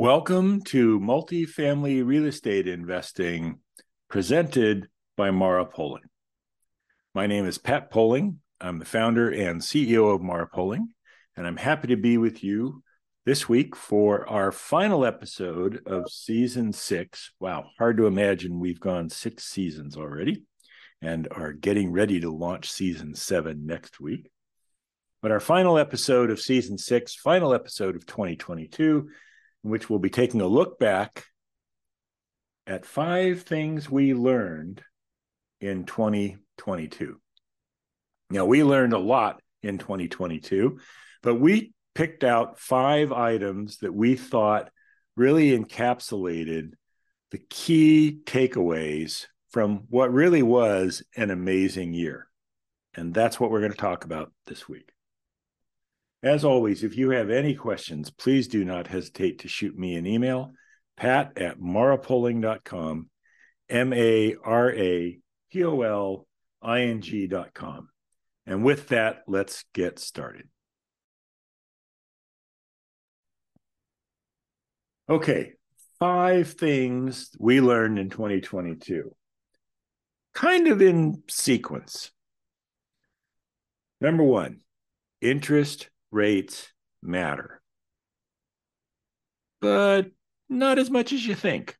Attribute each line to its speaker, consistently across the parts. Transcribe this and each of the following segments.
Speaker 1: Welcome to Multifamily Real Estate Investing presented by Mara Poling. My name is Pat Poling. I'm the founder and CEO of Mara Poling, and I'm happy to be with you this week for our final episode of season six. Wow, hard to imagine we've gone six seasons already and are getting ready to launch season seven next week. But our final episode of season six, final episode of 2022 in which we'll be taking a look back at five things we learned in 2022. Now, we learned a lot in 2022, but we picked out five items that we thought really encapsulated the key takeaways from what really was an amazing year. And that's what we're going to talk about this week. As always, if you have any questions, please do not hesitate to shoot me an email, pat at marapoling.com, M A R A P O L I N G.com. And with that, let's get started. Okay, five things we learned in 2022, kind of in sequence. Number one, interest rates matter, but not as much as you think.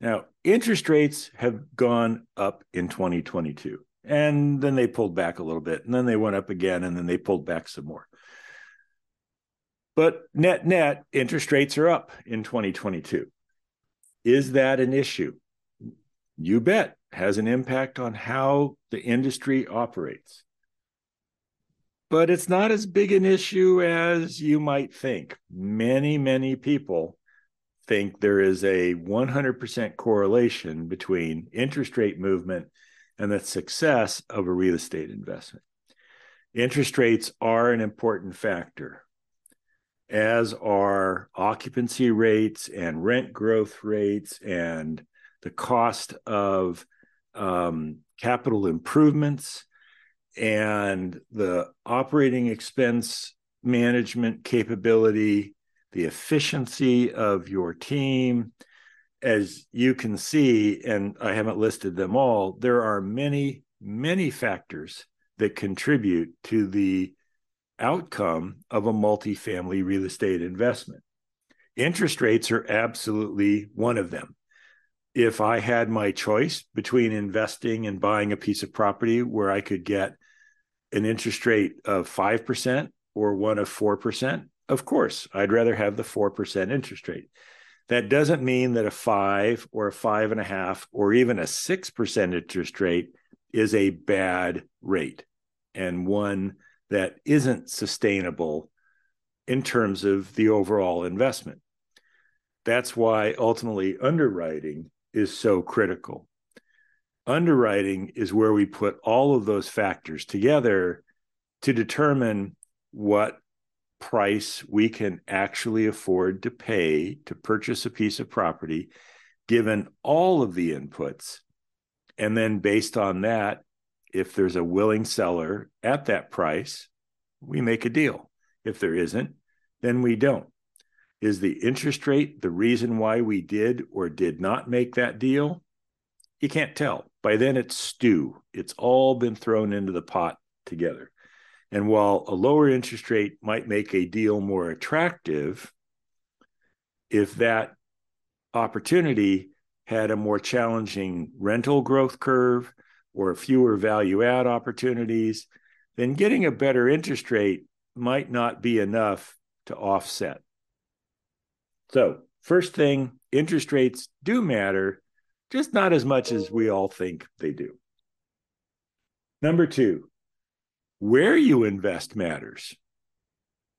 Speaker 1: Now, interest rates have gone up in 2022, and then they pulled back a little bit, and then they went up again, and then they pulled back some more. But net net, interest rates are up in 2022. Is that an issue? You bet, has an impact on how the industry operates but it's not as big an issue as you might think. Many, many people think there is a 100% correlation between interest rate movement and the success of a real estate investment. Interest rates are an important factor, as are occupancy rates and rent growth rates and the cost of um, capital improvements and the operating expense management capability, the efficiency of your team. As you can see, and I haven't listed them all, there are many, many factors that contribute to the outcome of a multifamily real estate investment. Interest rates are absolutely one of them if I had my choice between investing and buying a piece of property where I could get an interest rate of 5% or one of 4%, of course, I'd rather have the 4% interest rate. That doesn't mean that a five or a five and a half or even a 6% interest rate is a bad rate and one that isn't sustainable in terms of the overall investment. That's why ultimately underwriting is so critical. Underwriting is where we put all of those factors together to determine what price we can actually afford to pay to purchase a piece of property, given all of the inputs. And then, based on that, if there's a willing seller at that price, we make a deal. If there isn't, then we don't. Is the interest rate the reason why we did or did not make that deal? You can't tell. By then, it's stew. It's all been thrown into the pot together. And while a lower interest rate might make a deal more attractive, if that opportunity had a more challenging rental growth curve or fewer value add opportunities, then getting a better interest rate might not be enough to offset. So, first thing, interest rates do matter, just not as much as we all think they do. Number two, where you invest matters.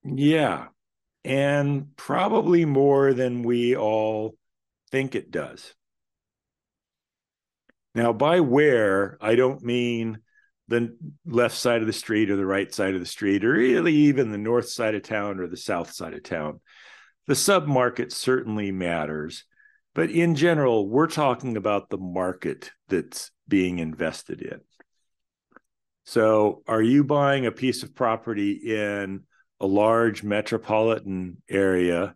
Speaker 1: Yeah, and probably more than we all think it does. Now, by where, I don't mean the left side of the street or the right side of the street, or really even the north side of town or the south side of town. The submarket certainly matters, but in general, we're talking about the market that's being invested in. So, are you buying a piece of property in a large metropolitan area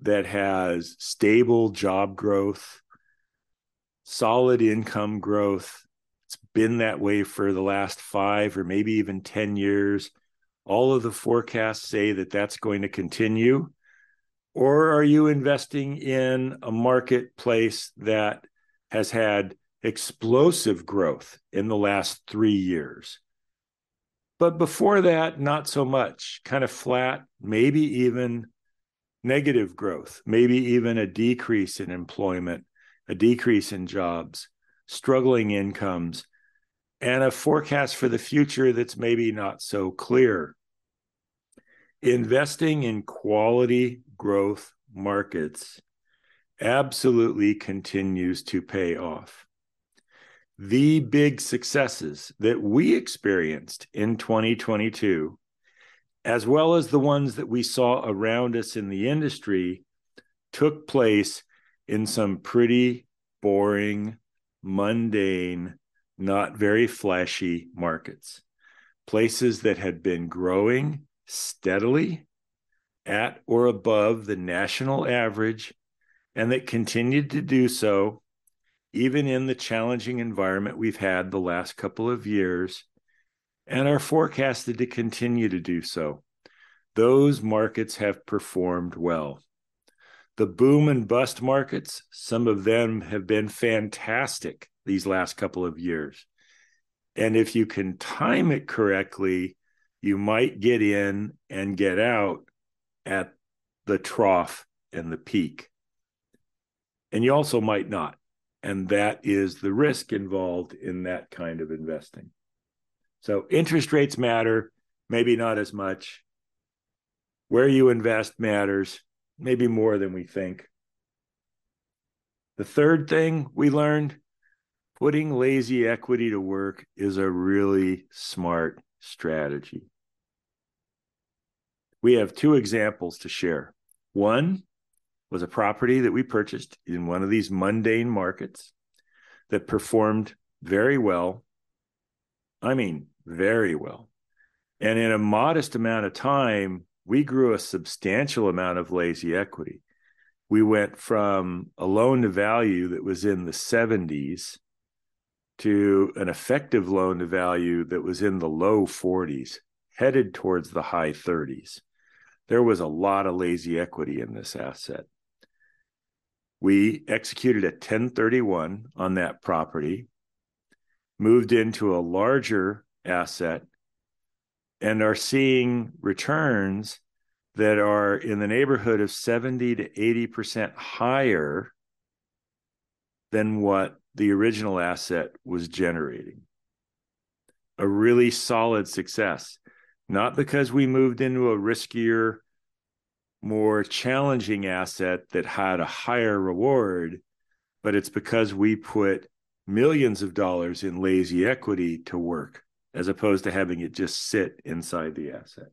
Speaker 1: that has stable job growth, solid income growth. It's been that way for the last five or maybe even 10 years. All of the forecasts say that that's going to continue. Or are you investing in a marketplace that has had explosive growth in the last three years? But before that, not so much, kind of flat, maybe even negative growth, maybe even a decrease in employment, a decrease in jobs, struggling incomes, and a forecast for the future that's maybe not so clear. Investing in quality growth markets absolutely continues to pay off. The big successes that we experienced in 2022, as well as the ones that we saw around us in the industry, took place in some pretty boring, mundane, not very flashy markets. Places that had been growing steadily at or above the national average and that continued to do so even in the challenging environment we've had the last couple of years and are forecasted to continue to do so. Those markets have performed well. The boom and bust markets, some of them have been fantastic these last couple of years. And if you can time it correctly, you might get in and get out at the trough and the peak. And you also might not. And that is the risk involved in that kind of investing. So interest rates matter, maybe not as much. Where you invest matters maybe more than we think. The third thing we learned putting lazy equity to work is a really smart strategy. We have two examples to share. One was a property that we purchased in one of these mundane markets that performed very well. I mean, very well. And in a modest amount of time, we grew a substantial amount of lazy equity. We went from a loan to value that was in the 70s to an effective loan to value that was in the low 40s, headed towards the high 30s. There was a lot of lazy equity in this asset. We executed a 1031 on that property, moved into a larger asset and are seeing returns that are in the neighborhood of 70 to 80% higher than what the original asset was generating. A really solid success, not because we moved into a riskier, more challenging asset that had a higher reward, but it's because we put millions of dollars in lazy equity to work as opposed to having it just sit inside the asset.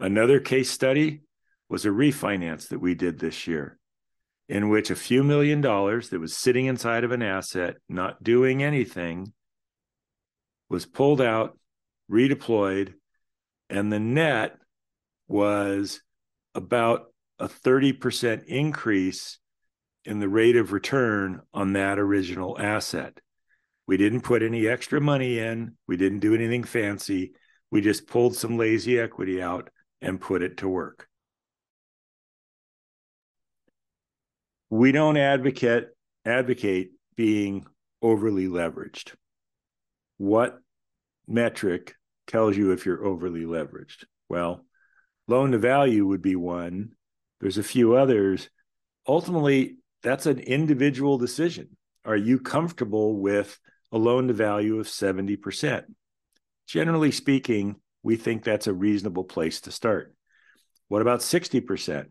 Speaker 1: Another case study was a refinance that we did this year, in which a few million dollars that was sitting inside of an asset, not doing anything, was pulled out, redeployed, and the net was about a 30% increase in the rate of return on that original asset. We didn't put any extra money in. We didn't do anything fancy. We just pulled some lazy equity out and put it to work. We don't advocate advocate being overly leveraged. What metric tells you if you're overly leveraged? Well, loan to value would be one. There's a few others. Ultimately, that's an individual decision. Are you comfortable with a loan to value of 70%. Generally speaking, we think that's a reasonable place to start. What about 60%?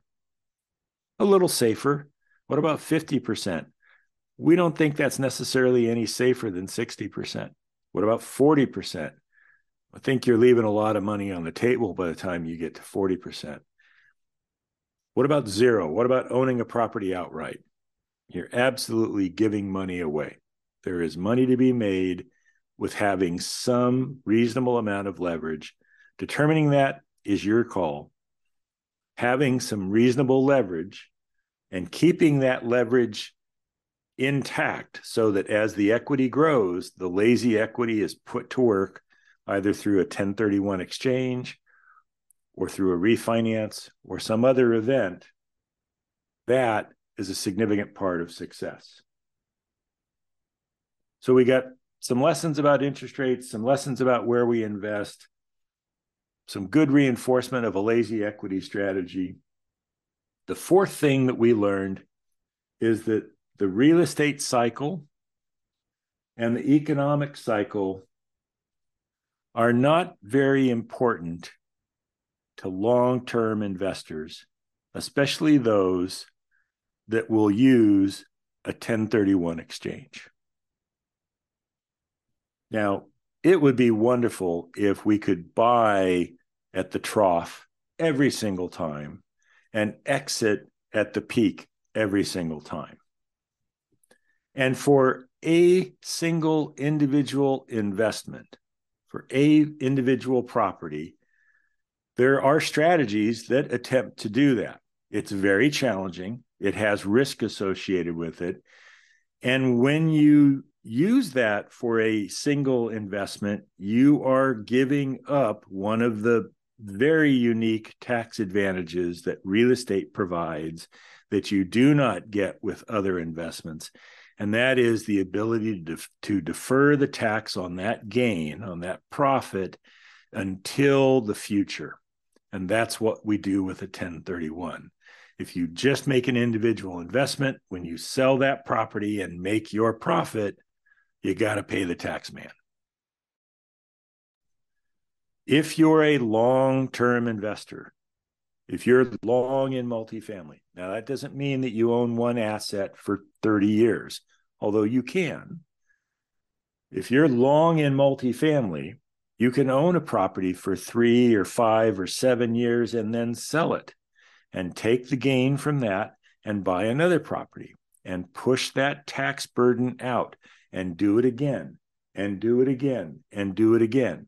Speaker 1: A little safer. What about 50%? We don't think that's necessarily any safer than 60%. What about 40%? I think you're leaving a lot of money on the table by the time you get to 40%. What about zero? What about owning a property outright? You're absolutely giving money away. There is money to be made with having some reasonable amount of leverage. Determining that is your call. having some reasonable leverage and keeping that leverage intact so that as the equity grows, the lazy equity is put to work either through a 1031 exchange or through a refinance or some other event, that is a significant part of success. So we got some lessons about interest rates, some lessons about where we invest, some good reinforcement of a lazy equity strategy. The fourth thing that we learned is that the real estate cycle and the economic cycle are not very important to long term investors, especially those that will use a 1031 exchange. Now, it would be wonderful if we could buy at the trough every single time and exit at the peak every single time. And for a single individual investment, for a individual property, there are strategies that attempt to do that. It's very challenging. It has risk associated with it. And when you use that for a single investment, you are giving up one of the very unique tax advantages that real estate provides that you do not get with other investments. And that is the ability to, to defer the tax on that gain, on that profit until the future. And that's what we do with a 1031. If you just make an individual investment, when you sell that property and make your profit, you got to pay the tax man. If you're a long term investor, if you're long in multifamily, now that doesn't mean that you own one asset for 30 years, although you can. If you're long in multifamily, you can own a property for three or five or seven years and then sell it and take the gain from that and buy another property and push that tax burden out and do it again and do it again and do it again.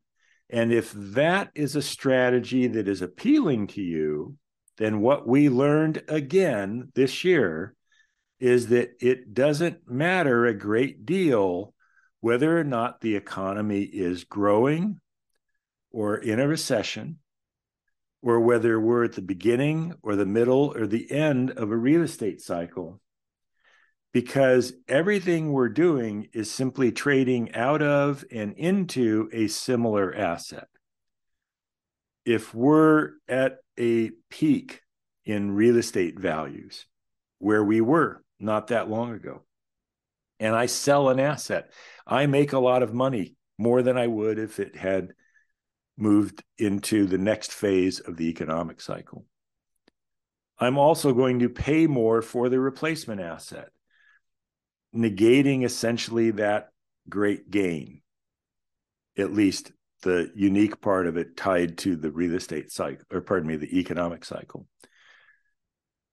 Speaker 1: And if that is a strategy that is appealing to you, then what we learned again this year is that it doesn't matter a great deal whether or not the economy is growing or in a recession, or whether we're at the beginning or the middle or the end of a real estate cycle, because everything we're doing is simply trading out of and into a similar asset. If we're at a peak in real estate values, where we were not that long ago, and I sell an asset, I make a lot of money, more than I would if it had moved into the next phase of the economic cycle. I'm also going to pay more for the replacement asset, negating essentially that great gain, at least the unique part of it tied to the real estate cycle, or pardon me, the economic cycle.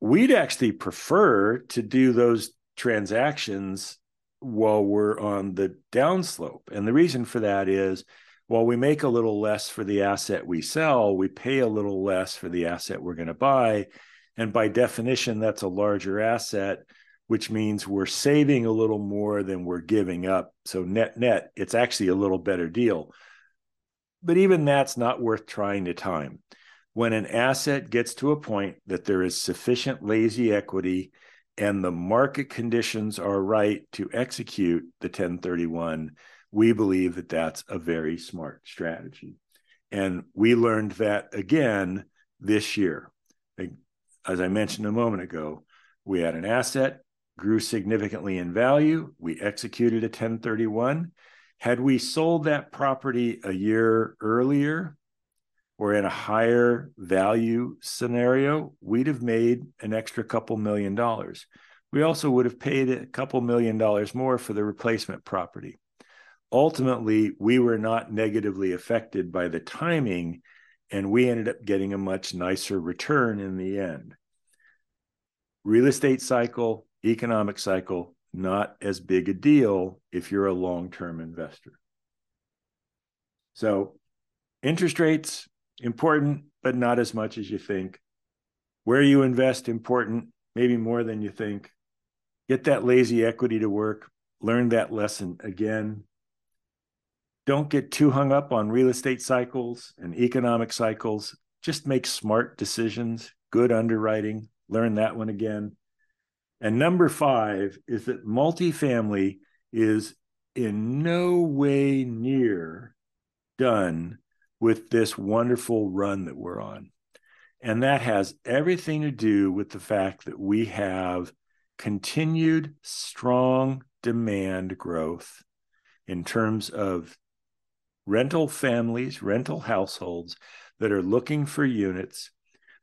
Speaker 1: We'd actually prefer to do those transactions while we're on the downslope. And the reason for that is while we make a little less for the asset we sell, we pay a little less for the asset we're going to buy. And by definition, that's a larger asset, which means we're saving a little more than we're giving up. So, net, net, it's actually a little better deal. But even that's not worth trying to time. When an asset gets to a point that there is sufficient lazy equity and the market conditions are right to execute the 1031, we believe that that's a very smart strategy. And we learned that again this year. As I mentioned a moment ago, we had an asset, grew significantly in value. We executed a 1031. Had we sold that property a year earlier or in a higher value scenario, we'd have made an extra couple million dollars. We also would have paid a couple million dollars more for the replacement property ultimately we were not negatively affected by the timing and we ended up getting a much nicer return in the end real estate cycle economic cycle not as big a deal if you're a long-term investor so interest rates important but not as much as you think Where you invest important, maybe more than you think. Get that lazy equity to work. Learn that lesson again. Don't get too hung up on real estate cycles and economic cycles. Just make smart decisions, good underwriting. Learn that one again. And number five is that multifamily is in no way near done with this wonderful run that we're on. And that has everything to do with the fact that we have continued strong demand growth in terms of rental families, rental households that are looking for units.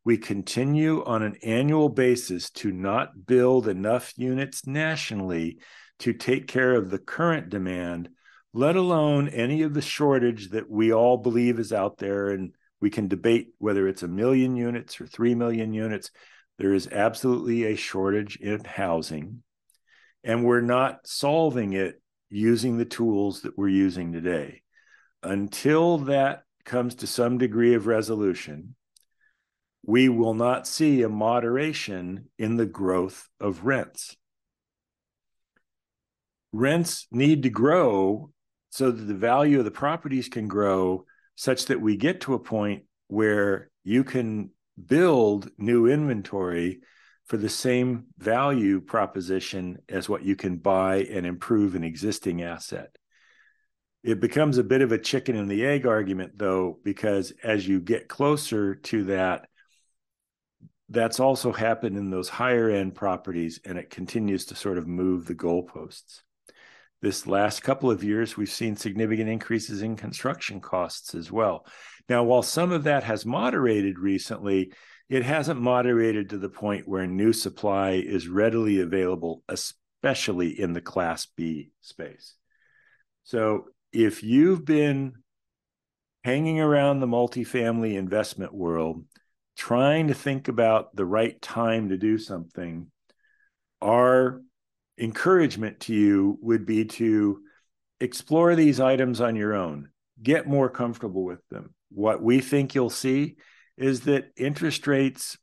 Speaker 1: We continue on an annual basis to not build enough units nationally to take care of the current demand, let alone any of the shortage that we all believe is out there. And we can debate whether it's a million units or 3 million units. There is absolutely a shortage in housing. And we're not solving it using the tools that we're using today. Until that comes to some degree of resolution, we will not see a moderation in the growth of rents rents need to grow so that the value of the properties can grow such that we get to a point where you can build new inventory for the same value proposition as what you can buy and improve an existing asset. It becomes a bit of a chicken and the egg argument, though, because as you get closer to that, that's also happened in those higher end properties, and it continues to sort of move the goalposts. This last couple of years, we've seen significant increases in construction costs as well. Now, while some of that has moderated recently, it hasn't moderated to the point where new supply is readily available, especially in the Class B space. So, if you've been hanging around the multifamily investment world, trying to think about the right time to do something, our encouragement to you would be to explore these items on your own, get more comfortable with them. What we think you'll see is that interest rates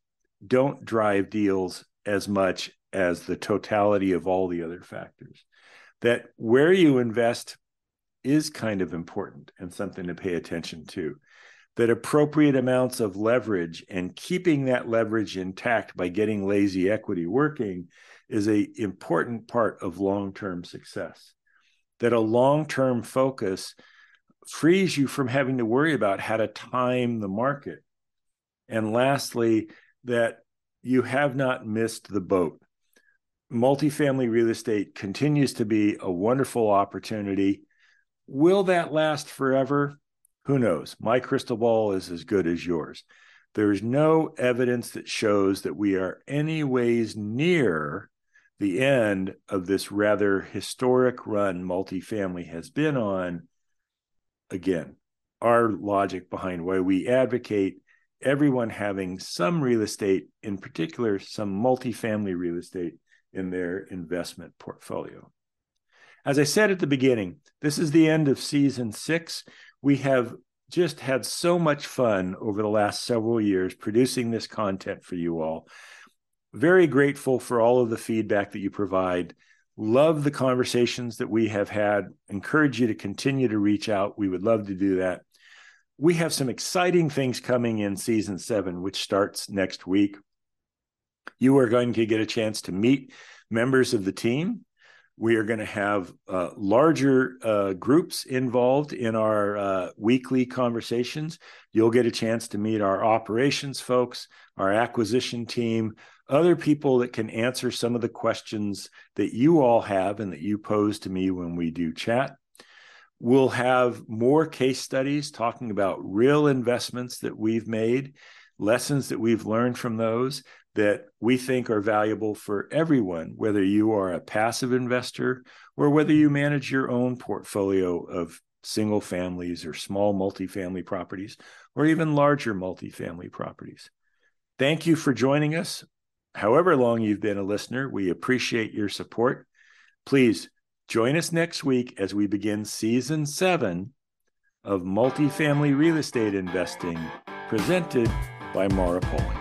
Speaker 1: don't drive deals as much as the totality of all the other factors. That where you invest is kind of important and something to pay attention to. That appropriate amounts of leverage and keeping that leverage intact by getting lazy equity working is a important part of long-term success. That a long-term focus frees you from having to worry about how to time the market. And lastly that you have not missed the boat. Multifamily real estate continues to be a wonderful opportunity. Will that last forever who knows my crystal ball is as good as yours there's no evidence that shows that we are anyways near the end of this rather historic run multifamily has been on. Again, our logic behind why we advocate everyone having some real estate, in particular, some multifamily real estate in their investment portfolio. As I said at the beginning, this is the end of season six. We have just had so much fun over the last several years producing this content for you all very grateful for all of the feedback that you provide. Love the conversations that we have had. Encourage you to continue to reach out. We would love to do that. We have some exciting things coming in season seven, which starts next week. You are going to get a chance to meet members of the team. We are going to have uh, larger uh, groups involved in our uh, weekly conversations. You'll get a chance to meet our operations folks, our acquisition team, other people that can answer some of the questions that you all have and that you pose to me when we do chat. We'll have more case studies talking about real investments that we've made, lessons that we've learned from those that we think are valuable for everyone, whether you are a passive investor or whether you manage your own portfolio of single families or small multifamily properties or even larger multifamily properties. Thank you for joining us however long you've been a listener, we appreciate your support. Please join us next week as we begin season seven of Multifamily Real Estate Investing, presented by Mara Poling.